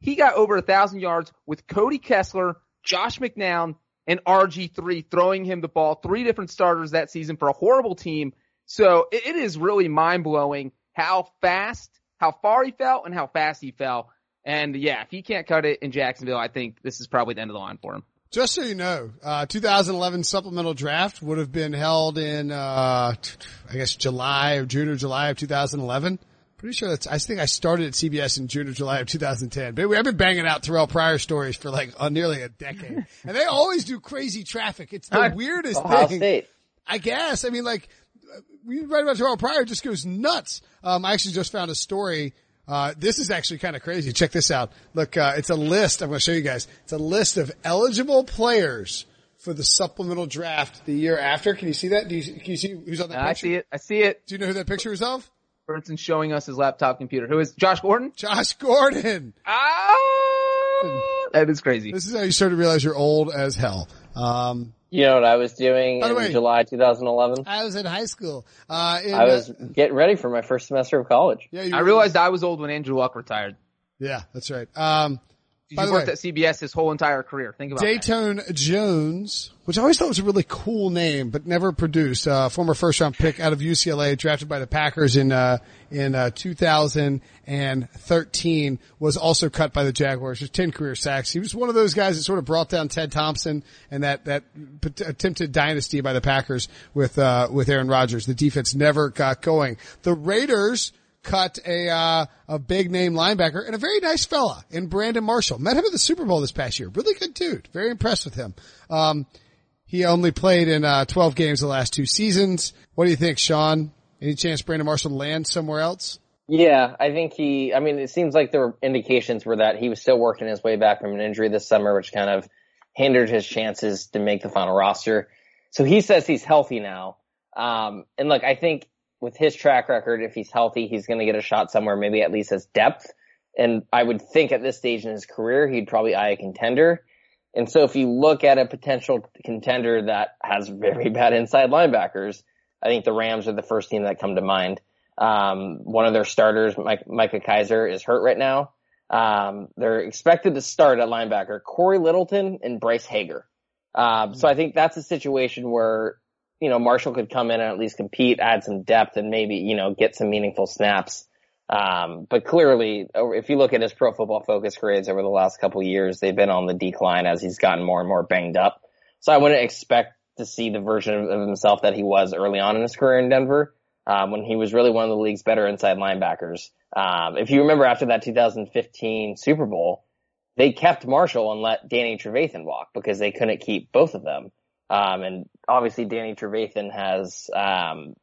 He got over a thousand yards with Cody Kessler, Josh McCown, and RG3 throwing him the ball, three different starters that season for a horrible team. So it, is really mind blowing how fast, how far he fell and how fast he fell. And yeah, if he can't cut it in Jacksonville, I think this is probably the end of the line for him. Just so you know, uh, 2011 supplemental draft would have been held in, uh, I guess July or June or July of 2011. Pretty sure that's, I think I started at CBS in June or July of 2010. But I've been banging out Terrelle Pryor stories for like uh, nearly a decade. and they always do crazy traffic. It's the weirdest Ohio thing. State. I guess. I mean, like, we write about Terrelle Pryor just goes nuts. Um, I actually just found a story. Uh, this is actually kind of crazy. Check this out. Look, uh, it's a list. I'm going to show you guys. It's a list of eligible players for the supplemental draft the year after. Can you see that? Do you, can you see who's on that I picture? see it. I see it. Do you know who that picture is of? Brinson showing us his laptop computer. Who is Josh Gordon? Josh Gordon. Ah, that is crazy. This is how you start to realize you're old as hell. Um, You know what I was doing in way- July 2011? I was in high school. Uh, in, I was uh, getting ready for my first semester of college. yeah, you I realized I was old when Andrew Luck retired. Yeah, that's right. Um, by He worked way, at CBS his whole entire career. Think about that. Datone Jones, which I always thought was a really cool name, but never produced. Uh, former first round pick out of UCLA, drafted by the Packers in uh, in uh, 2013, was also cut by the Jaguars. Just 10 career sacks. He was one of those guys that sort of brought down Ted Thompson and that that attempted dynasty by the Packers with uh, with Aaron Rodgers. The defense never got going. The Raiders cut a uh, a big name linebacker and a very nice fella in Brandon Marshall. Met him at the Super Bowl this past year. Really good dude. Very impressed with him. Um, he only played in uh, 12 games the last two seasons. What do you think, Sean? Any chance Brandon Marshall lands somewhere else? Yeah, I think he, I mean, it seems like there were indications were that he was still working his way back from an injury this summer, which kind of hindered his chances to make the final roster. So he says he's healthy now. Um, and look, I think with his track record, if he's healthy, he's going to get a shot somewhere, maybe at least as depth. And I would think at this stage in his career, he'd probably eye a contender. And so if you look at a potential contender that has very bad inside linebackers, I think the Rams are the first team that come to mind. Um, one of their starters, Mike, Micah Kiser, is hurt right now. Um, they're expected to start at linebacker Cory Littleton and Bryce Hager. Um, so I think that's a situation where, you know, Marshall could come in and at least compete, add some depth and maybe, you know, get some meaningful snaps. Um, but clearly, if you look at his pro football focus grades over the last couple years, they've been on the decline as he's gotten more and more banged up. So I wouldn't expect to see the version of himself that he was early on in his career in Denver, um, when he was really one of the league's better inside linebackers. Um, if you remember after that 2015 Super Bowl, they kept Marshall and let Danny Trevathan walk because they couldn't keep both of them. Um, and obviously Danny Trevathan has, um,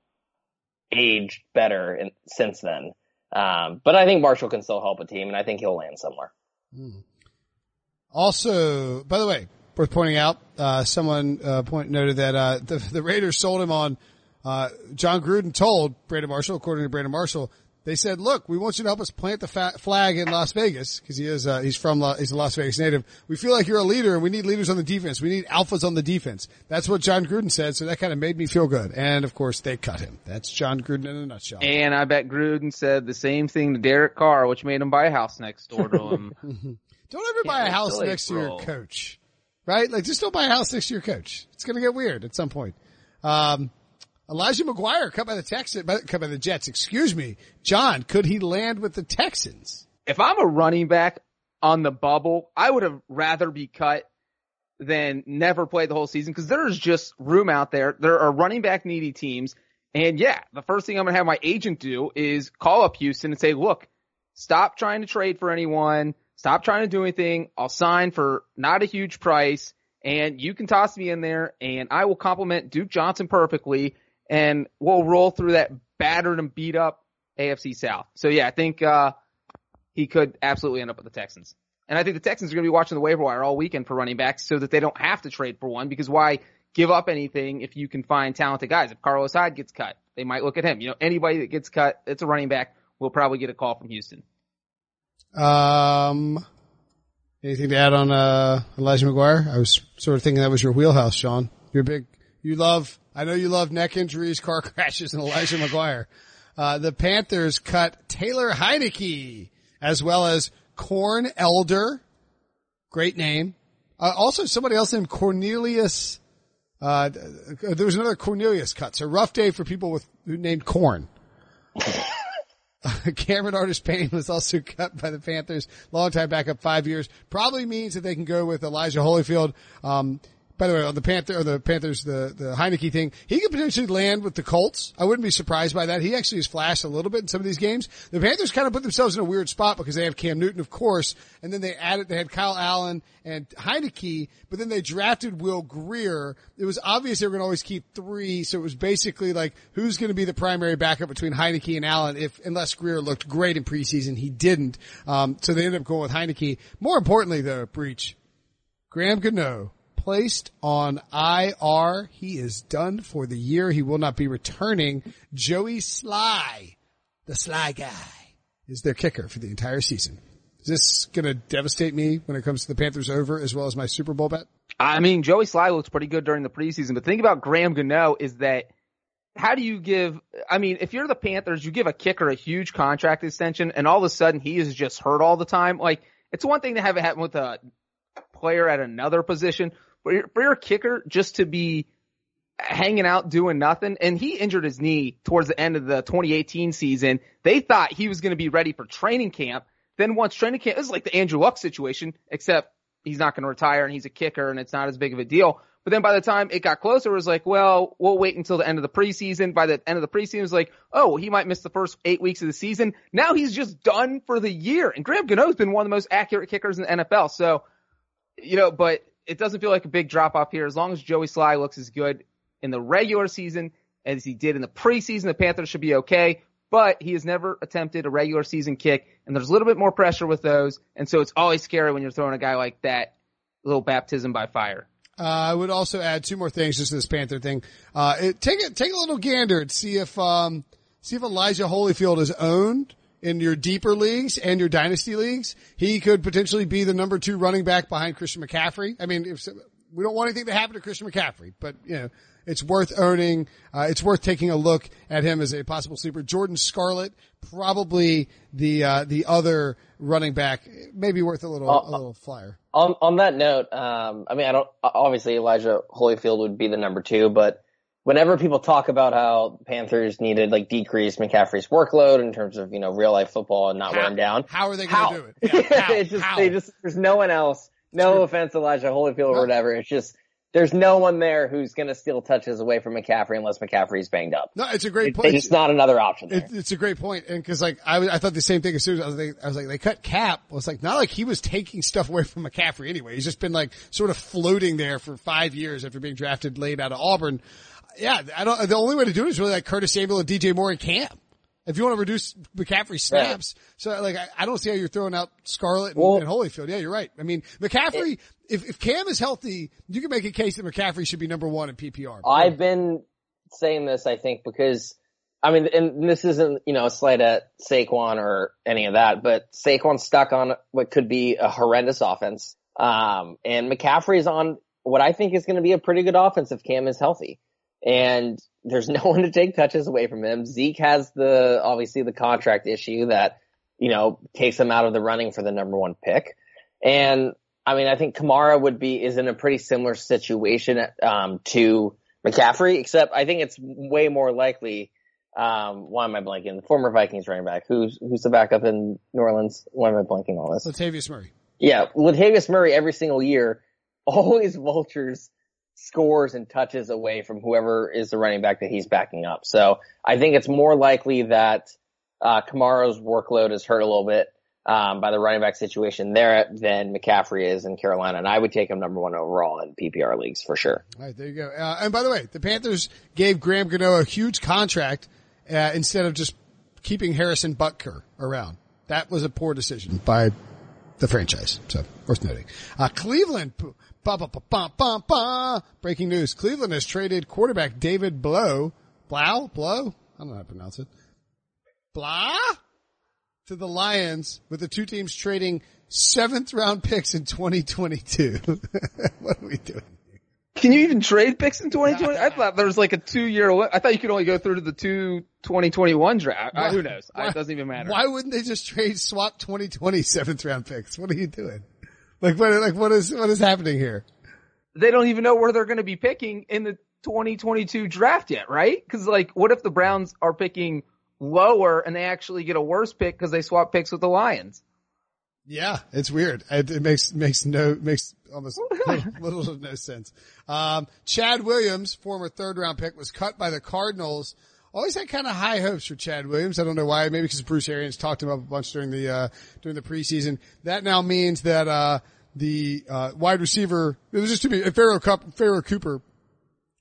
aged better in, since then. Um, but I think Marshall can still help a team and I think he'll land somewhere. Also, by the way, worth pointing out, uh, someone, uh, point noted that, uh, the, the Raiders sold him on, uh, Jon Gruden told Brandon Marshall, according to Brandon Marshall, they said, look, we want you to help us plant the fa- flag in Las Vegas because he is, uh, he's from, La- he's a Las Vegas native. We feel like you're a leader and we need leaders on the defense. We need alphas on the defense. That's what Jon Gruden said. So that kind of made me feel good. And of course they cut him. That's Jon Gruden in a nutshell. And I bet Gruden said the same thing to Derek Carr, which made him buy a house next door to him. Don't ever buy a house next to your coach, right? Like just don't buy a house next to your coach. It's going to get weird at some point. Um, Elijah McGuire cut by the Texans, cut by the Jets. Excuse me, John. Could he land with the Texans? if I'm a running back on the bubble, I would have rather be cut than never play the whole season because there's just room out there. There are running back needy teams. And yeah, the first thing I'm going to have my agent do is call up Houston and say, look, stop trying to trade for anyone. stop trying to do anything. I'll sign for not a huge price and you can toss me in there and I will compliment Duke Johnson perfectly and we'll roll through that battered and beat up AFC South. So yeah, I think, uh, he could absolutely end up with the Texans. And I think the Texans are going to be watching the waiver wire all weekend for running backs so that they don't have to trade for one because why give up anything if you can find talented guys? If Carlos Hyde gets cut, they might look at him. You know, anybody that gets cut, it's a running back, will probably get a call from Houston. Um, anything to add on, uh, Elijah McGuire? I was sort of thinking that was your wheelhouse, Sean. You're big, you love, I know you love neck injuries, car crashes, and Elijah McGuire. Uh, the Panthers cut Taylor Heinicke as well as Corn Elder. Great name. Uh, also somebody else named Cornelius. Uh, there was another Cornelius cut. So rough day for people with who named Corn. Cameron Artis Payne was also cut by the Panthers. Long time backup, five years. Probably means that they can go with Elijah Holyfield. Um, by the way, on the Panther or the Panthers, the the Heinicke thing, he could potentially land with the Colts. I wouldn't be surprised by that. He actually has flashed a little bit in some of these games. The Panthers kind of put themselves in a weird spot because they have Cam Newton, of course, and then they added they had Kyle Allen and Heinicke, but then they drafted Will Grier. It was obvious they were going to always keep three, so it was basically like who's going to be the primary backup between Heinicke and Allen if unless Grier looked great in preseason, he didn't. Um, so they ended up going with Heinicke. More importantly, though, Breech. Graham Gano placed on IR. He is done for the year. He will not be returning. Joey Slye, the Slye guy, is their kicker for the entire season. Is this going to devastate me when it comes to the Panthers over as well as my Super Bowl bet? I mean, Joey Slye looks pretty good during the preseason, but the thing about Graham Gano is that how do you give, I mean, if you're the Panthers, you give a kicker a huge contract extension and all of a sudden he is just hurt all the time. Like, it's one thing to have it happen with a player at another position, for your, for your kicker just to be hanging out doing nothing. And he injured his knee towards the end of the 2018 season. They thought he was going to be ready for training camp. Then once training camp, this is like the Andrew Luck situation, except he's not going to retire and he's a kicker and it's not as big of a deal. But then by the time it got closer, it was like, well, we'll wait until the end of the preseason. By the end of the preseason, it was like, oh, he might miss the first eight weeks of the season. Now he's just done for the year. And Graham Gano's been one of the most accurate kickers in the NFL. So, you know, but it doesn't feel like a big drop off here. As long as Joey Slye looks as good in the regular season as he did in the preseason, the Panthers should be okay. But he has never attempted a regular season kick, and there's a little bit more pressure with those, and so it's always scary when you're throwing a guy like that, a little baptism by fire. Uh, I would also add two more things just to this Panther thing. Uh, it, take a, take a little gander and see if, um, see if Elijah Holyfield is owned in your deeper leagues and your dynasty leagues. He could potentially be the number two running back behind Christian McCaffrey. I mean, if, we don't want anything to happen to Christian McCaffrey, but you know, it's worth owning. Uh, it's worth taking a look at him as a possible sleeper. Jordan Scarlett, probably the uh, the other running back, maybe worth a little uh, a little flyer. On on that note, um, I mean, I don't obviously Elijah Holyfield would be the number two, but whenever people talk about how Panthers needed like decrease McCaffrey's workload in terms of you know real life football and not how, wear him down, how are they going to do it? Yeah, how, it's just how? they just there's no one else. No offense, Elijah Holyfield or whatever. It's just there's no one there who's going to steal touches away from McCaffrey unless McCaffrey's banged up. No, it's a great it, point. It's not another option. It, it's a great point, and because like I, I thought the same thing as soon as I was, I was like, they cut Cap. I was like, not like he was taking stuff away from McCaffrey anyway. He's just been like sort of floating there for five years after being drafted late out of Auburn. Yeah, I don't. The only way to do it is really like Curtis Samuel and DJ Moore and Cam. If you want to reduce McCaffrey snaps, yeah. so like I, I, don't see how you're throwing out Scarlett and, well, and, Holyfield. Yeah, you're right. I mean, McCaffrey. It, if if Cam is healthy, you can make a case that McCaffrey should be number one in PPR. I've been saying this, I think, because I mean, and this isn't you know a slight at Saquon or any of that, but Saquon's stuck on what could be a horrendous offense, um, and McCaffrey's on what I think is going to be a pretty good offense if Cam is healthy and there's no one to take touches away from him. Zeke has the, obviously the contract issue that, you know, takes him out of the running for the number one pick. And I mean, I think Kamara would be, is in a pretty similar situation, um, to McCaffrey, except I think it's way more likely, um, why am I blanking? The former Vikings running back. Who's, who's the backup in New Orleans? Why am I blanking on this? Latavius Murray. Yeah. Latavius Murray every single year always vultures scores and touches away from whoever is the running back that he's backing up. So I think it's more likely that uh, Kamara's workload is hurt a little bit. um, by the running back situation there than McCaffrey is in Carolina, and I would take him number one overall in PPR leagues for sure. All right, there you go. Uh, and by the way, the Panthers gave Graham Gano a huge contract uh, instead of just keeping Harrison Butker around. That was a poor decision by the franchise. So worth noting. Uh, Cleveland. Ba, ba, ba, ba, ba, ba. Breaking news. Cleveland has traded quarterback David Blough. Blau? Blow? I don't know how to pronounce it. Blah? To the Lions with the two teams trading seventh round picks in 2022. what are we doing? Can you even trade picks in 2020? I thought there was like a two year, I thought you could only go through to the two 2021 draft. Uh, who knows? Why- it doesn't even matter. Why wouldn't they just trade swap 2020 seventh round picks? What are you doing? Like what, like what is, what is happening here? They don't even know where they're going to be picking in the 2022 draft yet, right? Cause like, what if the Browns are picking lower and they actually get a worse pick because they swap picks with the Lions? Yeah, it's weird. It, it makes makes no makes almost little, of no sense. Um, Chad Williams, former third round pick, was cut by the Cardinals. Always had kind of high hopes for Chad Williams. I don't know why. Maybe because Bruce Arians talked him up a bunch during the uh, during the preseason. That now means that uh, the uh, wide receiver. it was just too many. Pharoh Kupp, Pharoh Cooper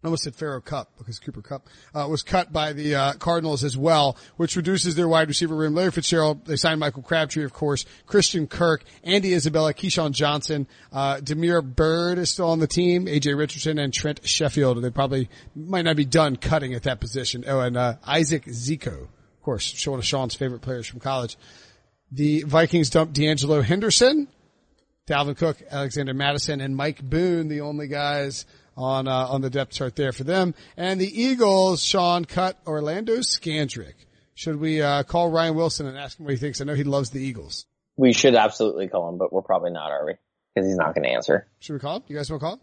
I almost said Pharoh Kupp because Cooper Kupp uh, was cut by the uh, Cardinals as well, which reduces their wide receiver room. Larry Fitzgerald, they signed Michael Crabtree, of course, Christian Kirk, Andy Isabella, KeeSean Johnson, uh, Damiere Byrd is still on the team, AJ Richardson, and Trent Sherfield. They probably might not be done cutting at that position. Oh, and uh, Isaac Zico, of course, one of Sean's favorite players from college. The Vikings dumped D'Angelo Henderson, Dalvin Cook, Alexander Mattison, and Mike Boone, the only guys on uh, on the depth chart there for them. And the Eagles, Sean cut Orlando Scandrick. Should we uh, call Ryan Wilson and ask him what he thinks? I know he loves the Eagles. We should absolutely call him, but we're probably not, are we? Because he's not going to answer. Should we call him? You guys want to call him?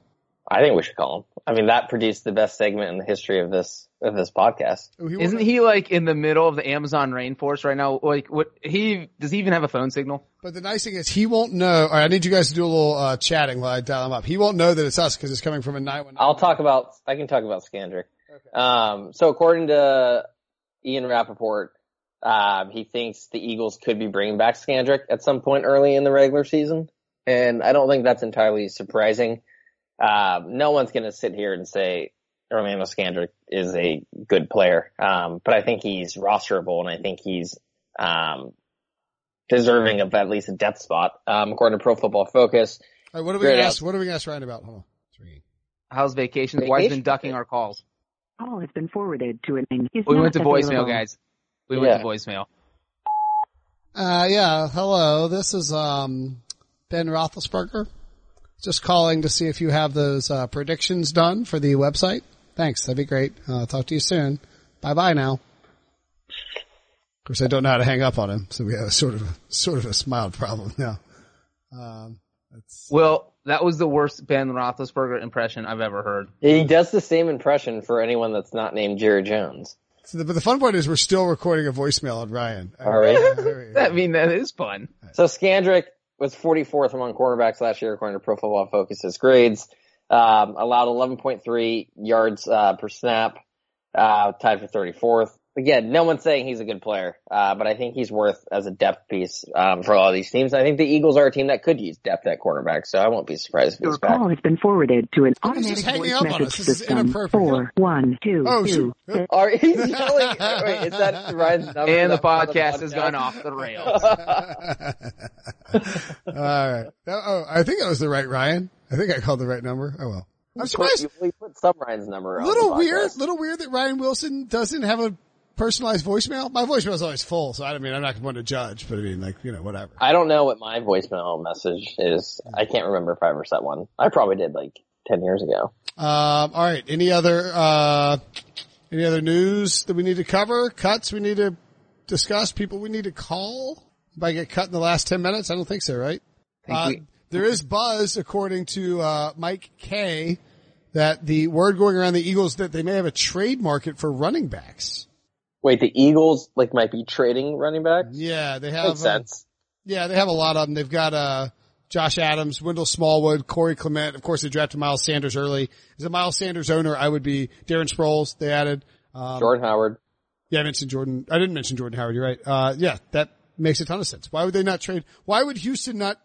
I think we should call him. I mean, that produced the best segment in the history of this of this podcast. He Isn't he like in the middle of the Amazon rainforest right now? Like what he, does he even have a phone signal? But the nice thing is he won't know. All right, I need you guys to do a little uh, chatting while I dial him up. He won't know that it's us because it's coming from a night one. I'll talk about. I can talk about Scandrick. Um, so according to Ian Rapoport, um, he thinks the Eagles could be bringing back Scandrick at some point early in the regular season, and I don't think that's entirely surprising. Um, no one's going to sit here and say Orlando Scandrick is a good player, um, but I think he's rosterable, and I think he's um, deserving of at least a depth spot. Um, according to Pro Football Focus, All right, what are we gonna ask? What are we gonna ask Ryan about? Hold on. How's vacation? Why has been ducking our calls? Call has been forwarded to an We went to voicemail, available. guys. We Yeah. went to voicemail. Uh, yeah. Hello. This is um Ben Roethlisberger. Just calling to see if you have those uh, predictions done for the website. Thanks. That'd be great. Uh, talk to you soon. Bye bye now. Of course, I don't know how to hang up on him, so we have a sort of a, sort of a smiled problem now. Um, Well, that was the worst Ben Roethlisberger impression I've ever heard. he does the same impression for anyone that's not named Jerry Jones. so the, but the fun part is we're still recording a voicemail on Ryan. All right. I mean, that is fun. So Scandrick was 44th among quarterbacks last year, according to Pro Football Focus's grades. Um, allowed 11.3 yards uh, per snap, uh, tied for 34th. Again, no one's saying he's a good player, uh, but I think he's worth as a depth piece um, for all of these teams. I think the Eagles are a team that could use depth at quarterback, so I won't be surprised if Your he's back. call has been forwarded to an Oh, automatic voice up on us. message This is system. inappropriate. Four one two Oh, two Are he's yelling? Wait, is that Ryan's number? And the That was on podcast has gone off the rails. All right. Oh, I think that was the right Ryan. I think I called the right number. Oh well. I'm surprised. You we put some Ryan's number. A on little the weird, podcast. little weird that Ryan Wilson doesn't have a personalized voicemail. My voicemail is always full, so I mean, I'm not going to judge, but I mean, like, you know, whatever. I don't know what my voicemail message is. I can't remember if I ever set one. I probably did like 10 years ago. Um, all right. Any other, uh, any other news that we need to cover? Cuts we need to discuss? People we need to call? If I get cut in the last 10 minutes? I don't think so, right? think Uh, we- there is buzz, according to, uh, Mike Kaye, that the word going around the Eagles that they may have a trade market for running backs. Wait, the Eagles like might be trading running backs? Yeah, they have, Makes uh, sense. Yeah, they have a lot of them. They've got, uh, Josh Adams, Wendell Smallwood, Corey Clement. Of course, they drafted Miles Sanders early. As a Miles Sanders owner, I would be Darren Sproles. They added. Um, Jordan Howard. Yeah, I mentioned Jordan. I didn't mention Jordan Howard. You're right. Uh, yeah, that Makes a ton of sense. Why would they not trade? Why would Houston not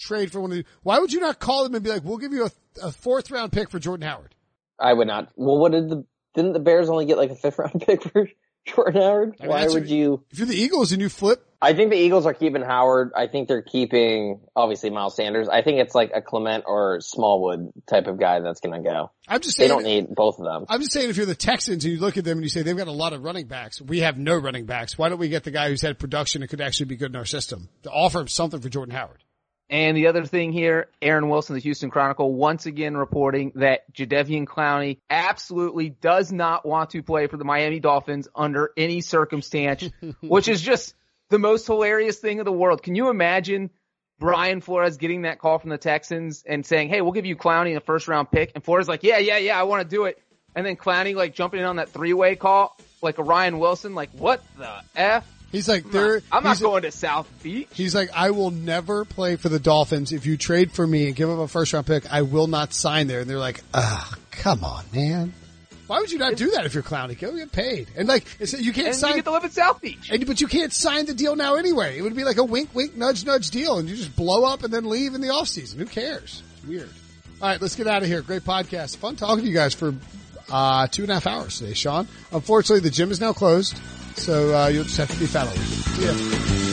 trade for one of the, why would you not call them and be like, we'll give you a, a fourth round pick for Jordan Howard? I would not. Well, what did the didn't the Bears only get like a fifth round pick for Jordan Howard? I mean, Why would what- you? If you're the Eagles and you flip, I think the Eagles are keeping Howard. I think they're keeping obviously Miles Sanders. I think it's like a Clement or Smallwood type of guy that's going to go. I'm just saying They don't need both of them. I'm just saying if you're the Texans and you look at them and you say they've got a lot of running backs, we have no running backs. Why don't we get the guy who's had production and could actually be good in our system to offer him something for Jordan Howard? And the other thing here, Aaron Wilson, the Houston Chronicle, once again reporting that Jadeveon Clowney absolutely does not want to play for the Miami Dolphins under any circumstance, which is just the most hilarious thing in the world. Can you imagine Brian Flores getting that call from the Texans and saying, Hey, we'll give you Clowney a first round pick. And Flores like, yeah, yeah, yeah, I want to do it. And then Clowney like jumping in on that three way call like a Ryan Wilson, like what the F? He's like, I'm there, not, I'm not going to South Beach. he's like, I will never play for the Dolphins. If you trade for me and give up a first round pick, I will not sign there. And they're like, ah, come on, man. Why would you not do that if you're Clowney? Go get paid. And like, you can't And you sign, get to live in South Beach. and, but you can't sign the deal now anyway. It would be like a wink, wink, nudge, nudge deal and you just blow up and then leave in the off season. Who cares? It's weird. All right, let's get out of here. Great podcast. Fun talking to you guys for, uh, two and a half hours today, Sean. Unfortunately, the gym is now closed. So, uh, you'll just have to be. See ya.